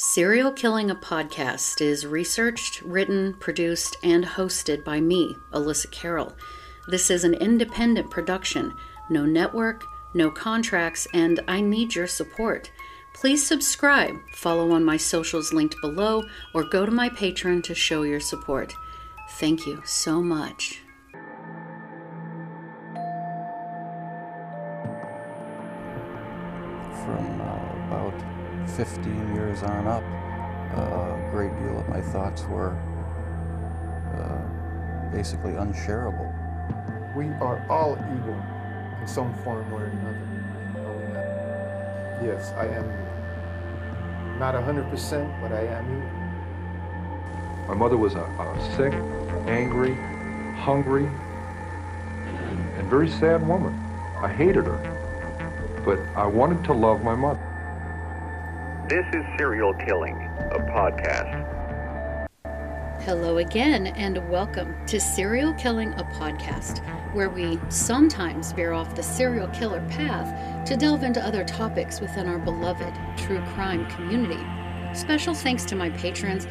Serial Killing a Podcast is researched, written, produced, and hosted by me, Elissa Kerrill. This is an independent production, no network, no contracts, and I need your support. Please subscribe, follow on my socials linked below, or go to my Patreon to show your support. Thank you so much. From uh, about 15 years on up, uh, a great deal of my thoughts were uh, basically unshareable. We are all evil in some form or another. Yes, I am not 100%, but I am evil. My mother was a, a sick, angry, hungry, and, and very sad woman. I hated her, but I wanted to love my mother. This is Serial Killing, a podcast. Hello again, and welcome to Serial Killing, a podcast, where we sometimes veer off the serial killer path to delve into other topics within our beloved true crime community. Special thanks to my patrons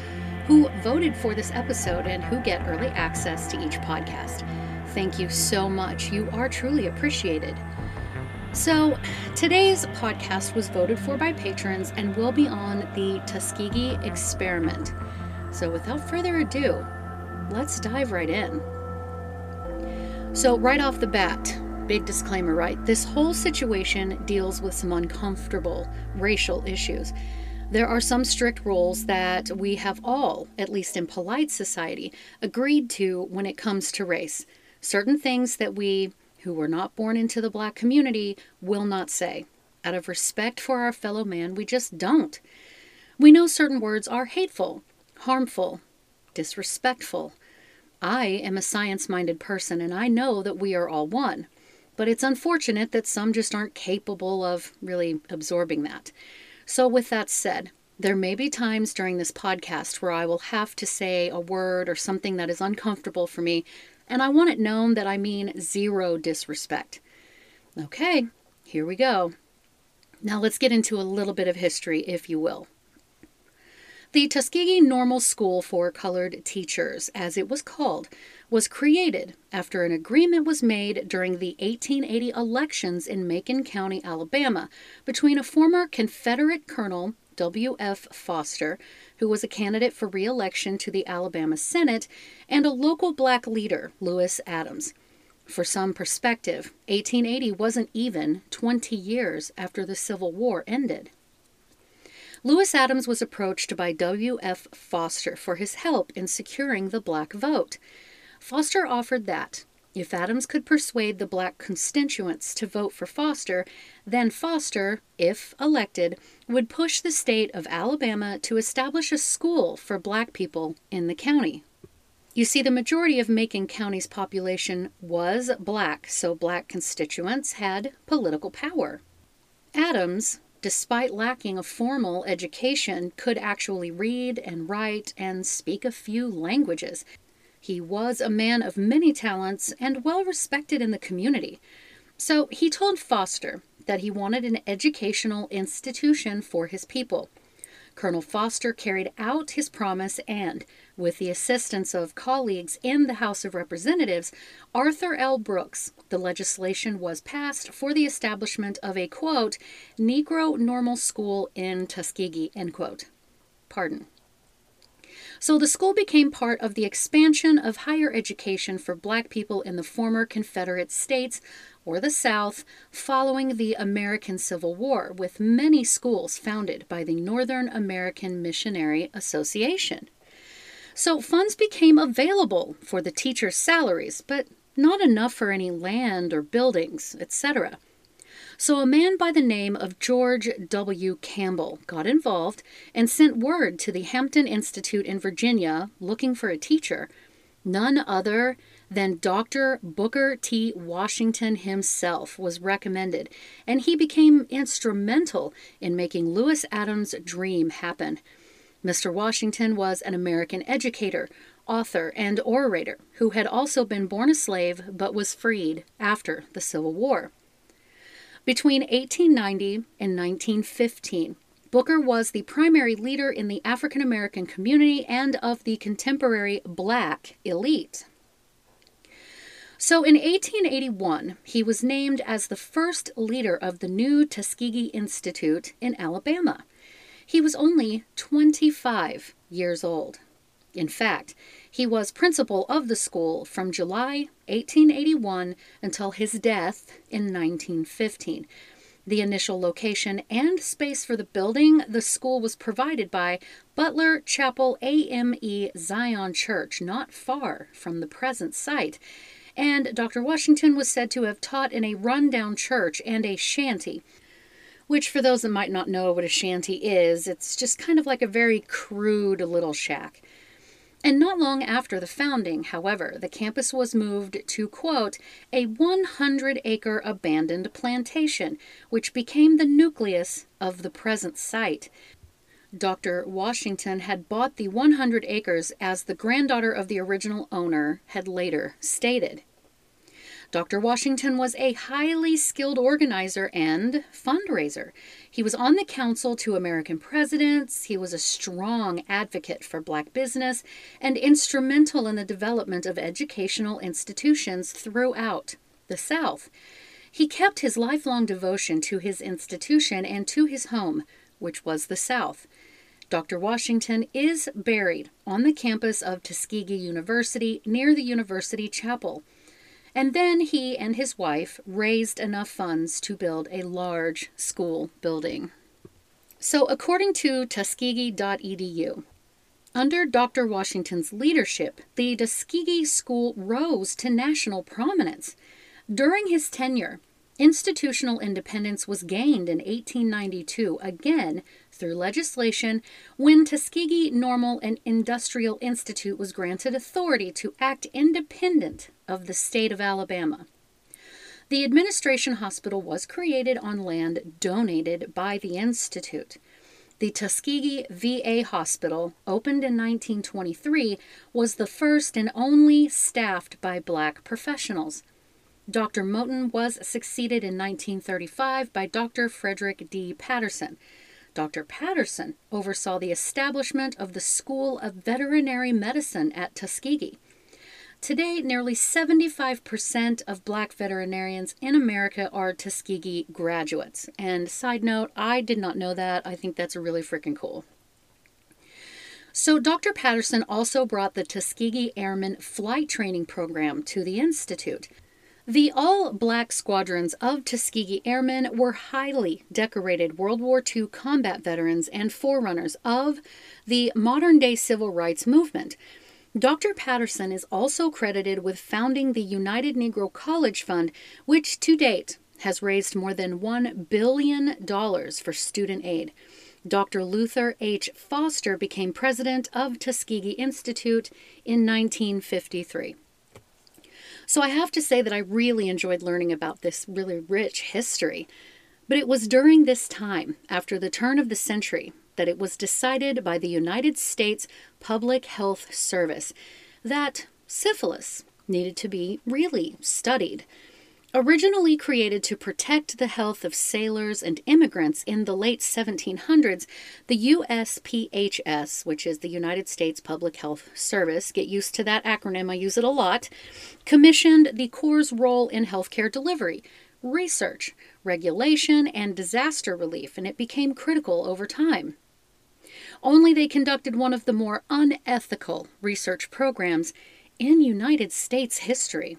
who voted for this episode and who get early access to each podcast. Thank you so much. You are truly appreciated. So, today's podcast was voted for by patrons and will be on the Tuskegee experiment. So, without further ado, let's dive right in. So, right off the bat, big disclaimer, right? This whole situation deals with some uncomfortable racial issues. There are some strict rules that we have all, at least in polite society, agreed to when it comes to race. Certain things that we, who were not born into the black community, will not say. Out of respect for our fellow man, we just don't. We know certain words are hateful, harmful, disrespectful. I am a science minded person and I know that we are all one. But it's unfortunate that some just aren't capable of really absorbing that. So, with that said, there may be times during this podcast where I will have to say a word or something that is uncomfortable for me, and I want it known that I mean zero disrespect. Okay, here we go. Now let's get into a little bit of history, if you will. The Tuskegee Normal School for Colored Teachers, as it was called, was created after an agreement was made during the 1880 elections in Macon County, Alabama, between a former Confederate Colonel, W.F. Foster, who was a candidate for re election to the Alabama Senate, and a local black leader, Lewis Adams. For some perspective, 1880 wasn't even 20 years after the Civil War ended. Lewis Adams was approached by W.F. Foster for his help in securing the black vote. Foster offered that, if Adams could persuade the black constituents to vote for Foster, then Foster, if elected, would push the state of Alabama to establish a school for black people in the county. You see, the majority of Macon County's population was black, so black constituents had political power. Adams, despite lacking a formal education, could actually read and write and speak a few languages. He was a man of many talents and well respected in the community. So he told Foster that he wanted an educational institution for his people. Colonel Foster carried out his promise and, with the assistance of colleagues in the House of Representatives, Arthur L. Brooks, the legislation was passed for the establishment of a quote, Negro normal school in Tuskegee, end quote. Pardon. So the school became part of the expansion of higher education for black people in the former Confederate states or the South following the American Civil War, with many schools founded by the Northern American Missionary Association. So funds became available for the teachers' salaries, but not enough for any land or buildings, etc. So a man by the name of George W. Campbell got involved and sent word to the Hampton Institute in Virginia looking for a teacher, none other than Dr. Booker T. Washington himself was recommended, and he became instrumental in making Lewis Adams' dream happen. Mr. Washington was an American educator, author, and orator who had also been born a slave but was freed after the Civil War. Between 1890 and 1915, Booker was the primary leader in the African American community and of the contemporary black elite. So in 1881, he was named as the first leader of the new Tuskegee Institute in Alabama. He was only 25 years old. In fact, he was principal of the school from July 1881 until his death in 1915. The initial location and space for the building the school was provided by Butler Chapel AME Zion Church, not far from the present site. And Dr. Washington was said to have taught in a rundown church and a shanty, which, for those that might not know what a shanty is, it's just kind of like a very crude little shack. And not long after the founding, however, the campus was moved to, quote, a 100 acre abandoned plantation, which became the nucleus of the present site. Dr. Washington had bought the 100 acres as the granddaughter of the original owner had later stated. Dr. Washington was a highly skilled organizer and fundraiser. He was on the council to American presidents, he was a strong advocate for black business, and instrumental in the development of educational institutions throughout the South. He kept his lifelong devotion to his institution and to his home, which was the South. Dr. Washington is buried on the campus of Tuskegee University near the University Chapel. And then he and his wife raised enough funds to build a large school building. So, according to Tuskegee.edu, under Dr. Washington's leadership, the Tuskegee School rose to national prominence. During his tenure, institutional independence was gained in 1892, again through legislation, when Tuskegee Normal and Industrial Institute was granted authority to act independent of the state of Alabama. The administration hospital was created on land donated by the Institute. The Tuskegee VA Hospital, opened in 1923, was the first and only staffed by black professionals. Dr. Moton was succeeded in 1935 by Dr. Frederick D. Patterson. Dr. Patterson oversaw the establishment of the School of Veterinary Medicine at Tuskegee. Today, nearly 75% of black veterinarians in America are Tuskegee graduates. And side note, I did not know that. I think that's really freaking cool. So, Dr. Patterson also brought the Tuskegee Airmen Flight Training Program to the Institute. The all black squadrons of Tuskegee Airmen were highly decorated World War II combat veterans and forerunners of the modern day civil rights movement. Dr. Patterson is also credited with founding the United Negro College Fund, which to date has raised more than $1 billion for student aid. Dr. Luther H. Foster became president of Tuskegee Institute in 1953. So I have to say that I really enjoyed learning about this really rich history. But it was during this time, after the turn of the century, that it was decided by the United States Public Health Service that syphilis needed to be really studied. Originally created to protect the health of sailors and immigrants in the late 1700s, the USPHS, which is the United States Public Health Service, get used to that acronym, I use it a lot, commissioned the Corps' role in healthcare delivery, research, regulation, and disaster relief, and it became critical over time. Only they conducted one of the more unethical research programs in United States history.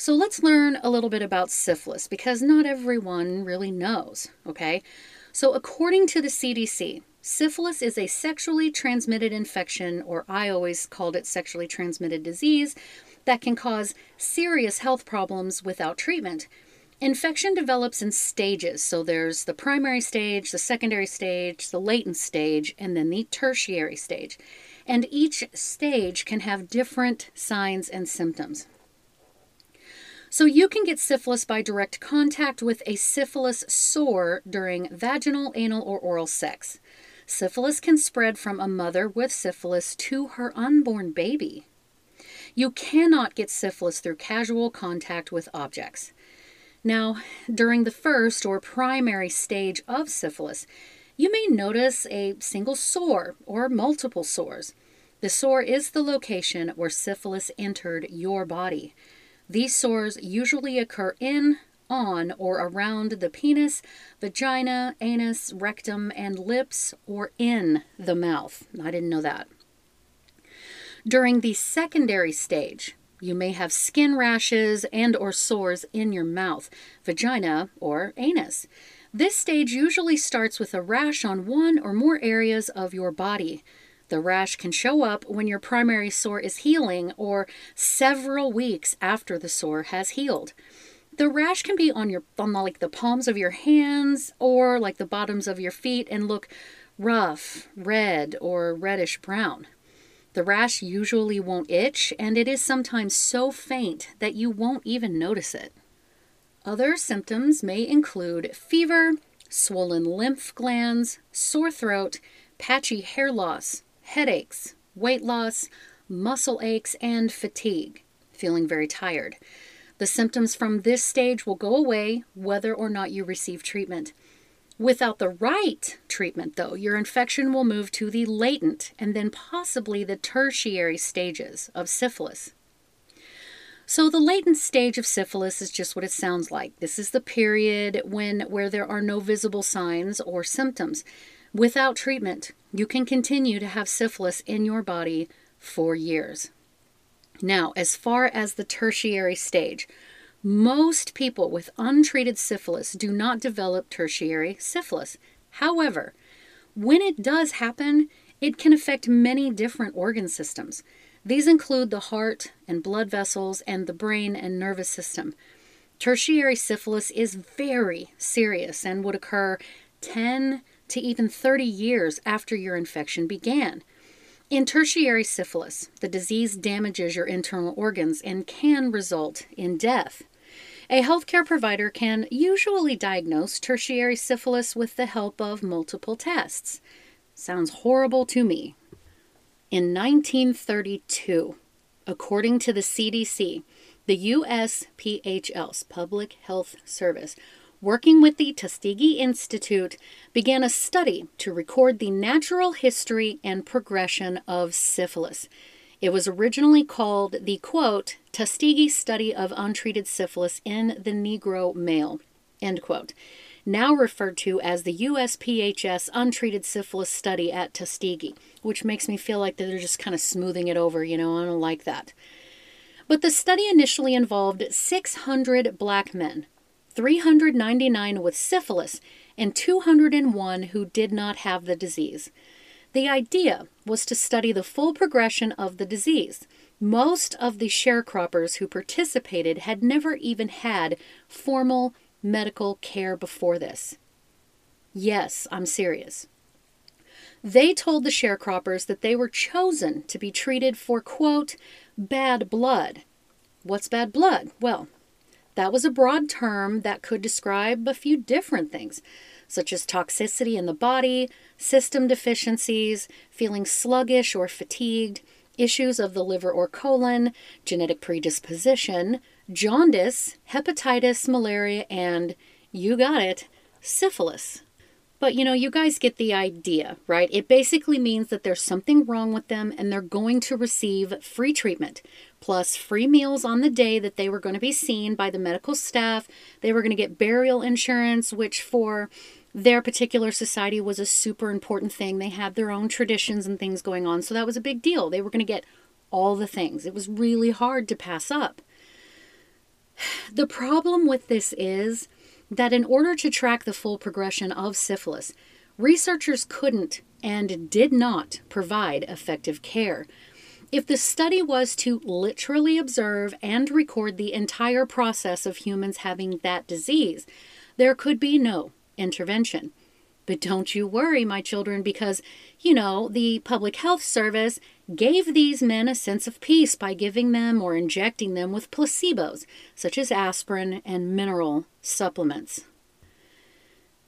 So let's learn a little bit about syphilis because not everyone really knows, okay? So, according to the CDC, syphilis is a sexually transmitted infection, or I always called it sexually transmitted disease, that can cause serious health problems without treatment. Infection develops in stages. So there's the primary stage, the secondary stage, the latent stage, and then the tertiary stage. And each stage can have different signs and symptoms. So you can get syphilis by direct contact with a syphilis sore during vaginal, anal, or oral sex. Syphilis can spread from a mother with syphilis to her unborn baby. You cannot get syphilis through casual contact with objects. Now, during the first or primary stage of syphilis, You may notice a single sore or multiple sores. The sore is the location where syphilis entered your body. These sores usually occur in, on, or around the penis, vagina, anus, rectum, and lips, or in the mouth. I didn't know that. During the secondary stage, you may have skin rashes and or sores in your mouth, vagina, or anus. This stage usually starts with a rash on one or more areas of your body. The rash can show up when your primary sore is healing or several weeks after the sore has healed. The rash can be on your on the, like the palms of your hands or like the bottoms of your feet and look rough, red, or reddish brown. The rash usually won't itch, and it is sometimes so faint that you won't even notice it. Other symptoms may include fever, swollen lymph glands, sore throat, patchy hair loss, headaches, weight loss, muscle aches, and fatigue, feeling very tired. The symptoms from this stage will go away whether or not you receive treatment. Without the right treatment, though, your infection will move to the latent and then possibly the tertiary stages of syphilis. So the latent stage of syphilis is just what it sounds like. This is the period when where there are no visible signs or symptoms. Without treatment, you can continue to have syphilis in your body for years. Now, as far as the tertiary stage, most people with untreated syphilis do not develop tertiary syphilis. However, when it does happen, it can affect many different organ systems. These include the heart and blood vessels and the brain and nervous system. Tertiary syphilis is very serious and would occur 10 to even 30 years after your infection began. In tertiary syphilis, the disease damages your internal organs and can result in death. A healthcare provider can usually diagnose tertiary syphilis with the help of multiple tests. Sounds horrible to me. In 1932, according to the CDC, the USPHL's Public Health Service working with the Tuskegee Institute, began a study to record the natural history and progression of syphilis. It was originally called the quote, Tuskegee Study of Untreated Syphilis in the Negro Male, end quote, now referred to as the USPHS Untreated Syphilis Study at Tuskegee, which makes me feel like they're just kind of smoothing it over, you know, I don't like that. But the study initially involved 600 black men 399 with syphilis, and 201 who did not have the disease. The idea was to study the full progression of the disease. Most of the sharecroppers who participated had never even had formal medical care before this. Yes, I'm serious. They told the sharecroppers that they were chosen to be treated for, quote, bad blood. What's bad blood? Well, that was a broad term that could describe a few different things, such as toxicity in the body, system deficiencies, feeling sluggish or fatigued, issues of the liver or colon, genetic predisposition, jaundice, hepatitis, malaria, and, you got it, syphilis. But you know, you guys get the idea, right? It basically means that there's something wrong with them and they're going to receive free treatment, plus free meals on the day that they were going to be seen by the medical staff. They were going to get burial insurance, which for their particular society was a super important thing. They had their own traditions and things going on, so that was a big deal. They were going to get all the things. It was really hard to pass up. The problem with this is that in order to track the full progression of syphilis, researchers couldn't and did not provide effective care. If the study was to literally observe and record the entire process of humans having that disease, there could be no intervention. But don't you worry, my children, because, you know, the Public Health Service gave these men a sense of peace by giving them or injecting them with placebos, such as aspirin and mineral supplements.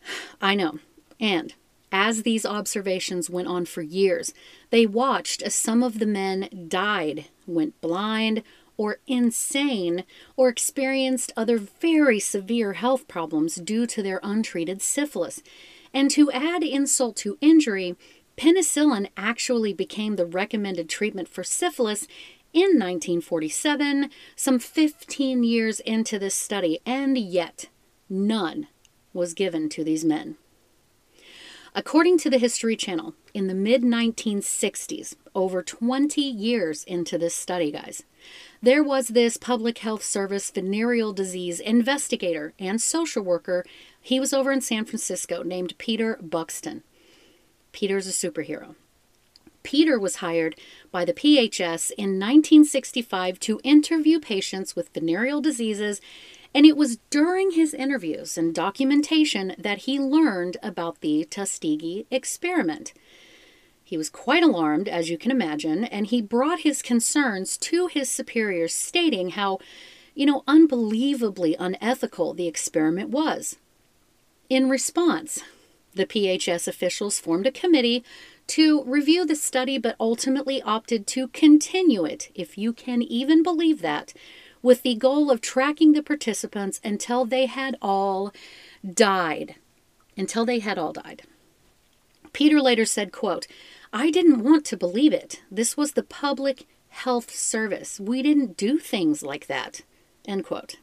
I know. And as these observations went on for years, they watched as some of the men died, went blind, or insane, or experienced other very severe health problems due to their untreated syphilis. And to add insult to injury, penicillin actually became the recommended treatment for syphilis in 1947, some 15 years into this study, and yet none was given to these men. According to the History Channel, in the mid 1960s, over 20 years into this study, guys, there was this public health service venereal disease investigator and social worker. He was over in San Francisco named Peter Buxton. Peter's a superhero. Peter was hired by the PHS in 1965 to interview patients with venereal diseases, and it was during his interviews and documentation that he learned about the Tuskegee experiment. He was quite alarmed, as you can imagine, and he brought his concerns to his superiors, stating how, you know, unbelievably unethical the experiment was. In response, the PHS officials formed a committee to review the study, but ultimately opted to continue it, if you can even believe that, with the goal of tracking the participants until they had all died. Until they had all died. Peter later said, quote, I didn't want to believe it. This was the public health service. We didn't do things like that. End quote.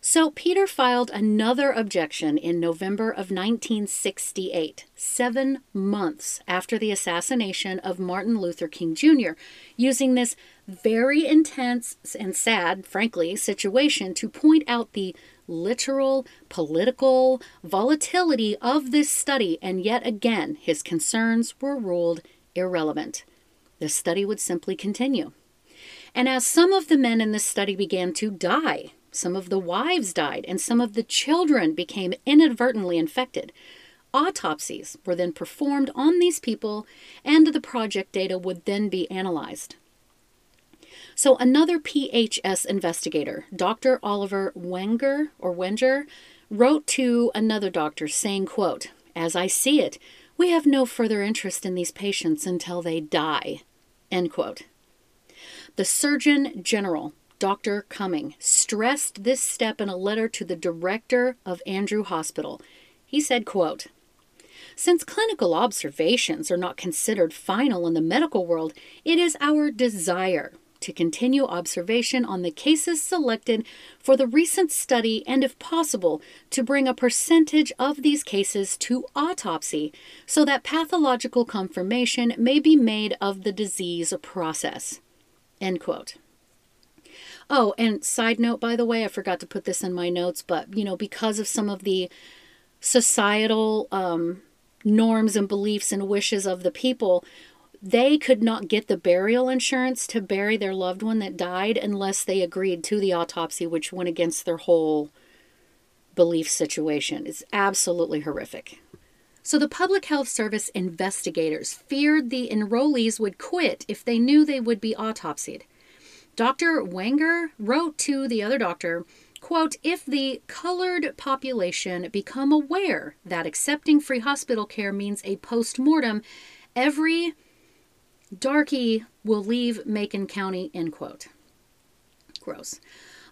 So Peter filed another objection in November of 1968, seven months after the assassination of Martin Luther King Jr., using this very intense and sad, frankly, situation to point out the literal political volatility of this study, and yet again, his concerns were ruled irrelevant. The study would simply continue. And as some of the men in this study began to die, some of the wives died, and some of the children became inadvertently infected. Autopsies were then performed on these people, and the project data would then be analyzed. So another PHS investigator, Dr. Oliver Wenger or Wenger, wrote to another doctor saying, quote, As I see it, we have no further interest in these patients until they die. End quote. The Surgeon General Dr. Cumming stressed this step in a letter to the director of Andrew Hospital. He said, quote, since clinical observations are not considered final in the medical world, it is our desire to continue observation on the cases selected for the recent study and, if possible, to bring a percentage of these cases to autopsy so that pathological confirmation may be made of the disease process. End quote. Oh, and side note, by the way, I forgot to put this in my notes, but you know, because of some of the societal um, norms and beliefs and wishes of the people, they could not get the burial insurance to bury their loved one that died unless they agreed to the autopsy, which went against their whole belief situation. It's absolutely horrific. So, the Public Health Service investigators feared the enrollees would quit if they knew they would be autopsied. Dr. Wenger wrote to the other doctor, quote, if the colored population become aware that accepting free hospital care means a post mortem, every darky will leave Macon County, end quote. Gross.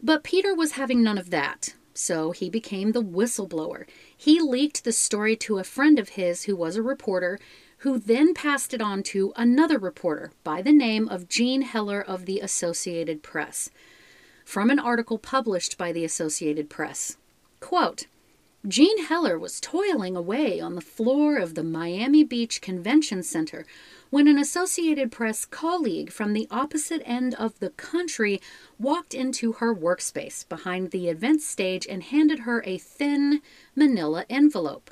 But Peter was having none of that, so he became the whistleblower. He leaked the story to a friend of his who was a reporter who then passed it on to another reporter by the name of Jean Heller of the Associated Press. From an article published by the Associated Press. Quote, Jean Heller was toiling away on the floor of the Miami Beach Convention Center when an Associated Press colleague from the opposite end of the country walked into her workspace behind the event stage and handed her a thin manila envelope.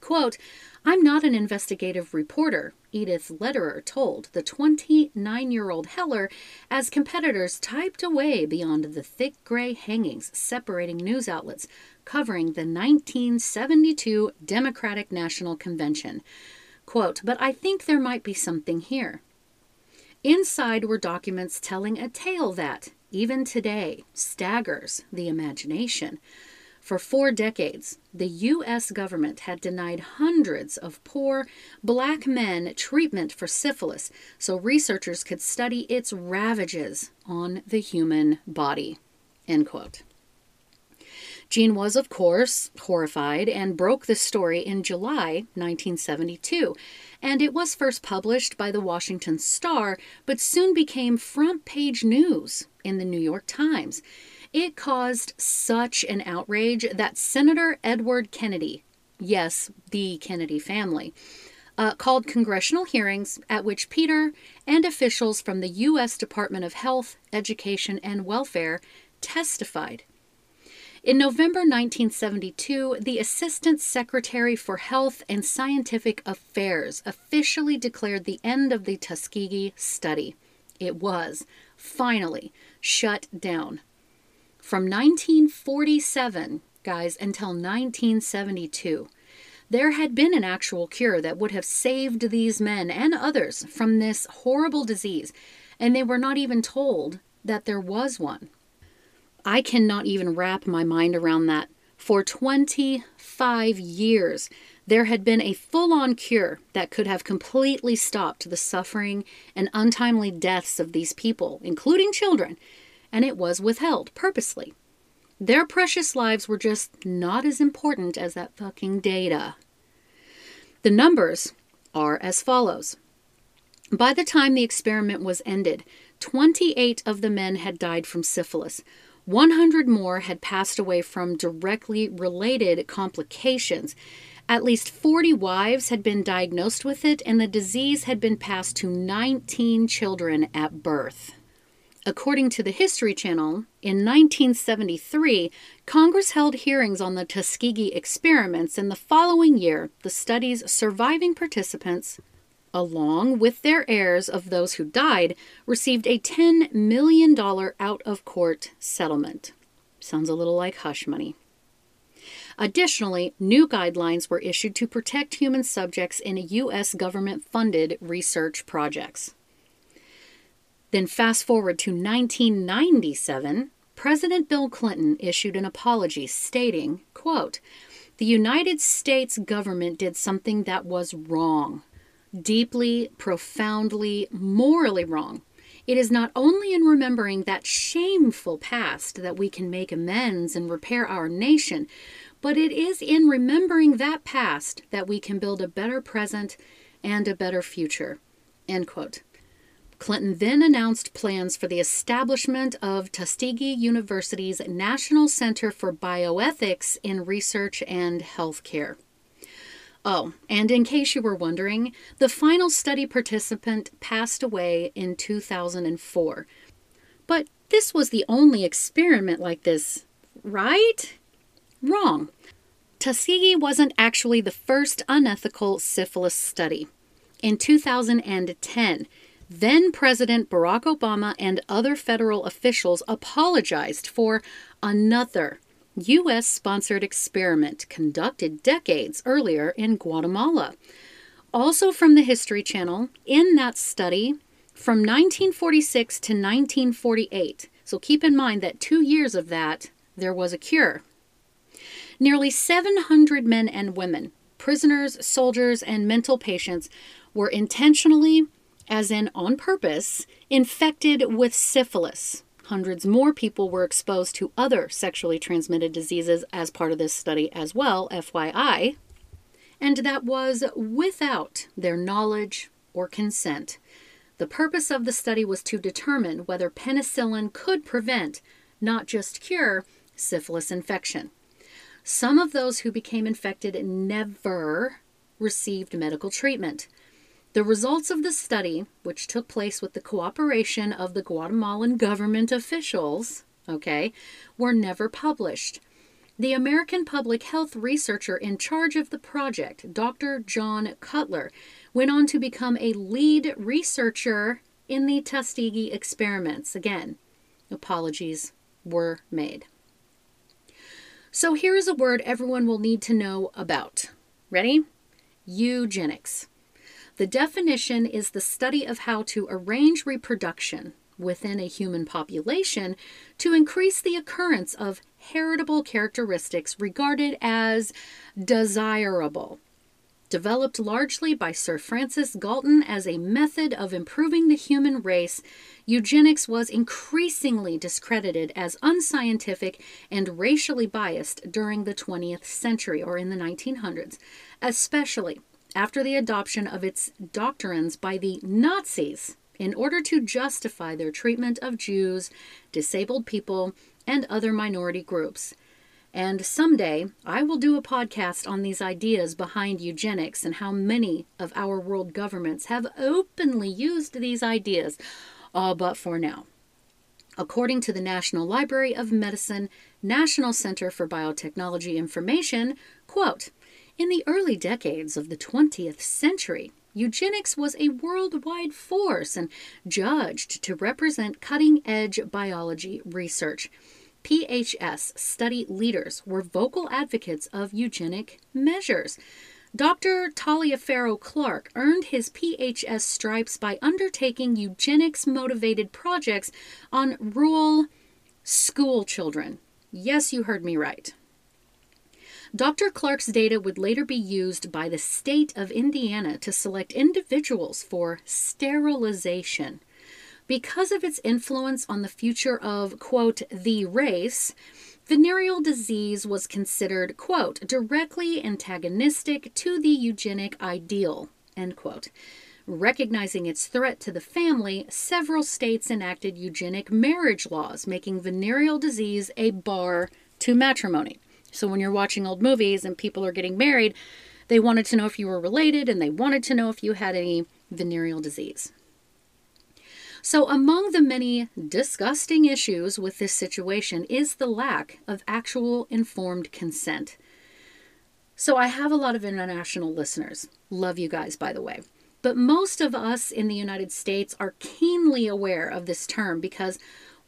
Quote, I'm not an investigative reporter, Edith Lederer told the 29 year old Heller as competitors typed away beyond the thick gray hangings separating news outlets covering the 1972 Democratic National Convention. Quote, but I think there might be something here. Inside were documents telling a tale that, even today, staggers the imagination. For four decades, the U.S. government had denied hundreds of poor black men treatment for syphilis so researchers could study its ravages on the human body. End quote. Jean was, of course, horrified and broke the story in July 1972, and it was first published by the Washington Star, but soon became front page news in the New York Times. It caused such an outrage that Senator Edward Kennedy, yes, the Kennedy family, uh, called congressional hearings at which Peter and officials from the U.S. Department of Health, Education, and Welfare testified. In November 1972, the Assistant Secretary for Health and Scientific Affairs officially declared the end of the Tuskegee study. It was, finally, shut down. From 1947, guys, until 1972, there had been an actual cure that would have saved these men and others from this horrible disease, and they were not even told that there was one. I cannot even wrap my mind around that. For 25 years, there had been a full on cure that could have completely stopped the suffering and untimely deaths of these people, including children, and it was withheld purposely. Their precious lives were just not as important as that fucking data. The numbers are as follows. By the time the experiment was ended, 28 of the men had died from syphilis, 100 more had passed away from directly related complications. At least 40 wives had been diagnosed with it, and the disease had been passed to 19 children at birth. According to the History Channel, in 1973, Congress held hearings on the Tuskegee experiments, and the following year, the study's surviving participants along with their heirs of those who died, received a $10 million out of court settlement. Sounds a little like hush money. Additionally, new guidelines were issued to protect human subjects in U.S. government funded research projects. Then, fast forward to 1997, President Bill Clinton issued an apology stating, quote, the United States government did something that was wrong deeply, profoundly, morally wrong. It is not only in remembering that shameful past that we can make amends and repair our nation, but it is in remembering that past that we can build a better present and a better future. End quote. Clinton then announced plans for the establishment of Tuskegee University's National Center for Bioethics in Research and Healthcare. Oh, and in case you were wondering, the final study participant passed away in 2004. But this was the only experiment like this, right? Wrong. Tuskegee wasn't actually the first unethical syphilis study. In 2010, then President Barack Obama and other federal officials apologized for another U.S. sponsored experiment conducted decades earlier in Guatemala. Also from the History Channel, in that study from 1946 to 1948, so keep in mind that two years of that, there was a cure. Nearly 700 men and women, prisoners, soldiers, and mental patients, were intentionally, as in on purpose, infected with syphilis, Hundreds more people were exposed to other sexually transmitted diseases as part of this study as well, FYI, and that was without their knowledge or consent. The purpose of the study was to determine whether penicillin could prevent, not just cure, syphilis infection. Some of those who became infected never received medical treatment. The results of the study, which took place with the cooperation of the Guatemalan government officials, okay, were never published. The American public health researcher in charge of the project, Dr. John Cutler, went on to become a lead researcher in the Tuskegee experiments. Again, apologies were made. So here is a word everyone will need to know about. Ready? Eugenics. The definition is the study of how to arrange reproduction within a human population to increase the occurrence of heritable characteristics regarded as desirable. Developed largely by Sir Francis Galton as a method of improving the human race, eugenics was increasingly discredited as unscientific and racially biased during the 20th century or in the 1900s, especially after the adoption of its doctrines by the Nazis in order to justify their treatment of Jews, disabled people, and other minority groups. And someday I will do a podcast on these ideas behind eugenics and how many of our world governments have openly used these ideas, all but for now. According to the National Library of Medicine, National Center for Biotechnology Information, quote, in the early decades of the 20th century, eugenics was a worldwide force and judged to represent cutting edge biology research. PHS study leaders were vocal advocates of eugenic measures. Dr. Taliaferro Clark earned his PHS stripes by undertaking eugenics motivated projects on rural school children. Yes, you heard me right. Dr. Clark's data would later be used by the state of Indiana to select individuals for sterilization. Because of its influence on the future of, quote, the race, venereal disease was considered, quote, directly antagonistic to the eugenic ideal, end quote. Recognizing its threat to the family, several states enacted eugenic marriage laws, making venereal disease a bar to matrimony. So when you're watching old movies and people are getting married, they wanted to know if you were related and they wanted to know if you had any venereal disease. So, among the many disgusting issues with this situation is the lack of actual informed consent. So, I have a lot of international listeners. Love you guys, by the way. But most of us in the United States are keenly aware of this term because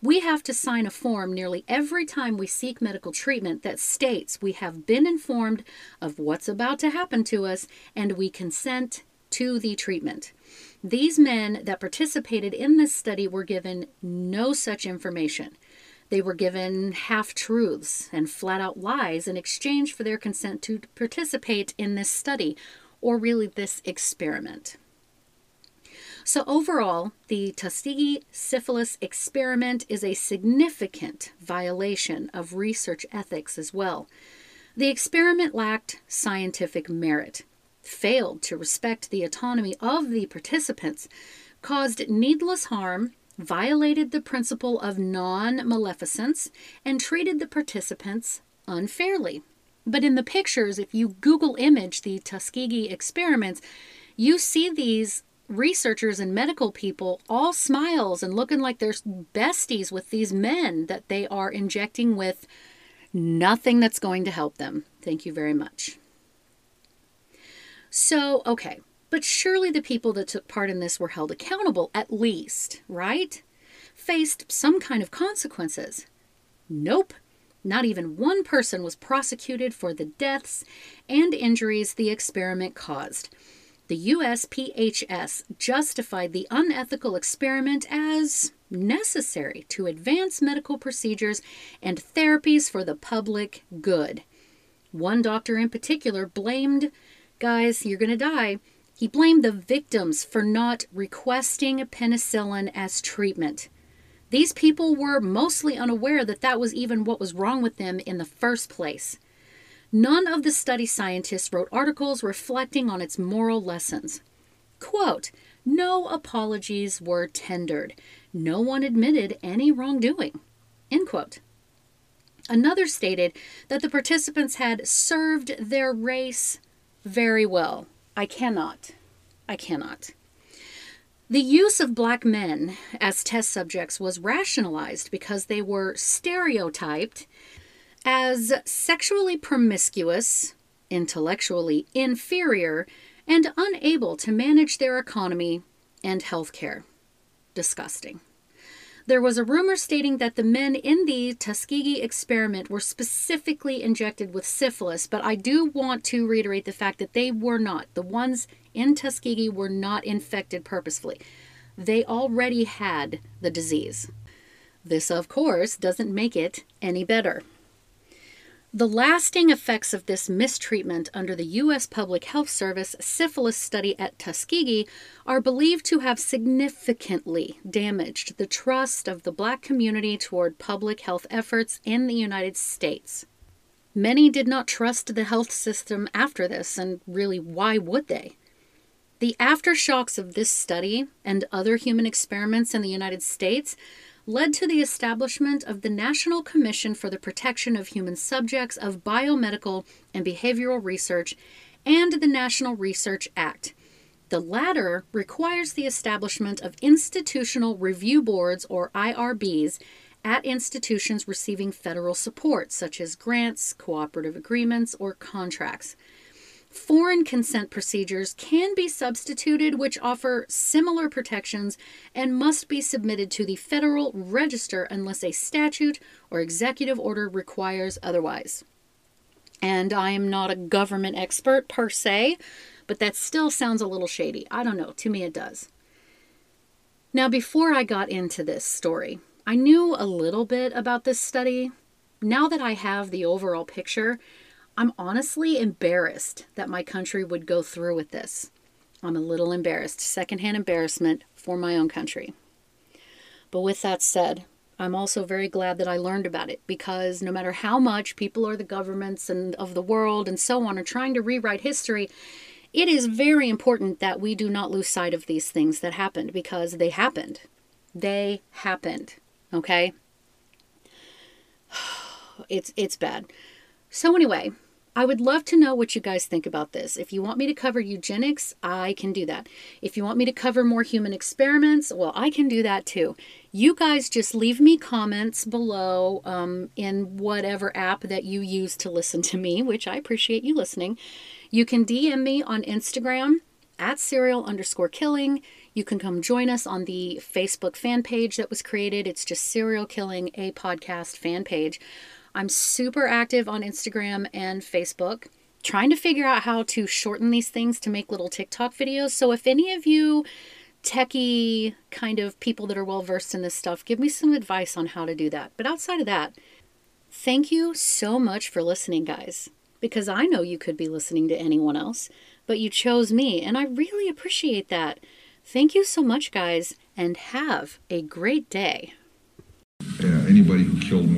we have to sign a form nearly every time we seek medical treatment that states we have been informed of what's about to happen to us and we consent to the treatment. These men that participated in this study were given no such information. They were given half truths and flat out lies in exchange for their consent to participate in this study, or really this experiment. So, overall, the Tuskegee syphilis experiment is a significant violation of research ethics as well. The experiment lacked scientific merit, failed to respect the autonomy of the participants, caused needless harm, violated the principle of non maleficence, and treated the participants unfairly. But in the pictures, if you Google image the Tuskegee experiments, you see these researchers and medical people all smiles and looking like they're besties with these men that they are injecting with nothing that's going to help them. Thank you very much. So, okay, but surely the people that took part in this were held accountable, at least, right? Faced some kind of consequences. Nope. Not even one person was prosecuted for the deaths and injuries the experiment caused the USPHS justified the unethical experiment as necessary to advance medical procedures and therapies for the public good. One doctor in particular blamed, guys, you're going to die. He blamed the victims for not requesting penicillin as treatment. These people were mostly unaware that that was even what was wrong with them in the first place. None of the study scientists wrote articles reflecting on its moral lessons. Quote, no apologies were tendered. No one admitted any wrongdoing. End quote. Another stated that the participants had served their race very well. I cannot. I cannot. The use of black men as test subjects was rationalized because they were stereotyped as sexually promiscuous, intellectually inferior, and unable to manage their economy and health care. Disgusting. There was a rumor stating that the men in the Tuskegee experiment were specifically injected with syphilis, but I do want to reiterate the fact that they were not. The ones in Tuskegee were not infected purposefully. They already had the disease. This, of course, doesn't make it any better. The lasting effects of this mistreatment under the U.S. Public Health Service syphilis study at Tuskegee are believed to have significantly damaged the trust of the black community toward public health efforts in the United States. Many did not trust the health system after this, and really, why would they? The aftershocks of this study and other human experiments in the United States led to the establishment of the National Commission for the Protection of Human Subjects of Biomedical and Behavioral Research and the National Research Act. The latter requires the establishment of institutional review boards or IRBs at institutions receiving federal support, such as grants, cooperative agreements, or contracts. Foreign consent procedures can be substituted, which offer similar protections and must be submitted to the Federal Register unless a statute or executive order requires otherwise. And I am not a government expert per se, but that still sounds a little shady. I don't know. To me, it does. Now, before I got into this story, I knew a little bit about this study. Now that I have the overall picture, I'm honestly embarrassed that my country would go through with this. I'm a little embarrassed, secondhand embarrassment for my own country. But with that said, I'm also very glad that I learned about it because no matter how much people or the governments and of the world and so on are trying to rewrite history, it is very important that we do not lose sight of these things that happened because they happened. They happened. Okay? It's it's bad. So anyway, I would love to know what you guys think about this. If you want me to cover eugenics, I can do that. If you want me to cover more human experiments, well, I can do that too. You guys just leave me comments below um, in whatever app that you use to listen to me, which I appreciate you listening. You can DM me on Instagram at serial underscore killing. You can come join us on the Facebook fan page that was created. It's just Serial Killing, a podcast fan page. I'm super active on Instagram and Facebook, trying to figure out how to shorten these things to make little TikTok videos. So if any of you techie kind of people that are well versed in this stuff, give me some advice on how to do that. But outside of that, thank you so much for listening, guys, because I know you could be listening to anyone else, but you chose me, and I really appreciate that. Thank you so much, guys, and have a great day. Uh, anybody who killed more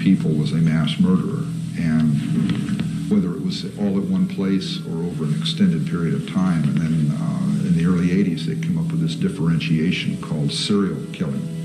people was a mass murderer. And whether it was all at one place or over an extended period of time. And then uh, in the early 80s, they came up with this differentiation called serial killing.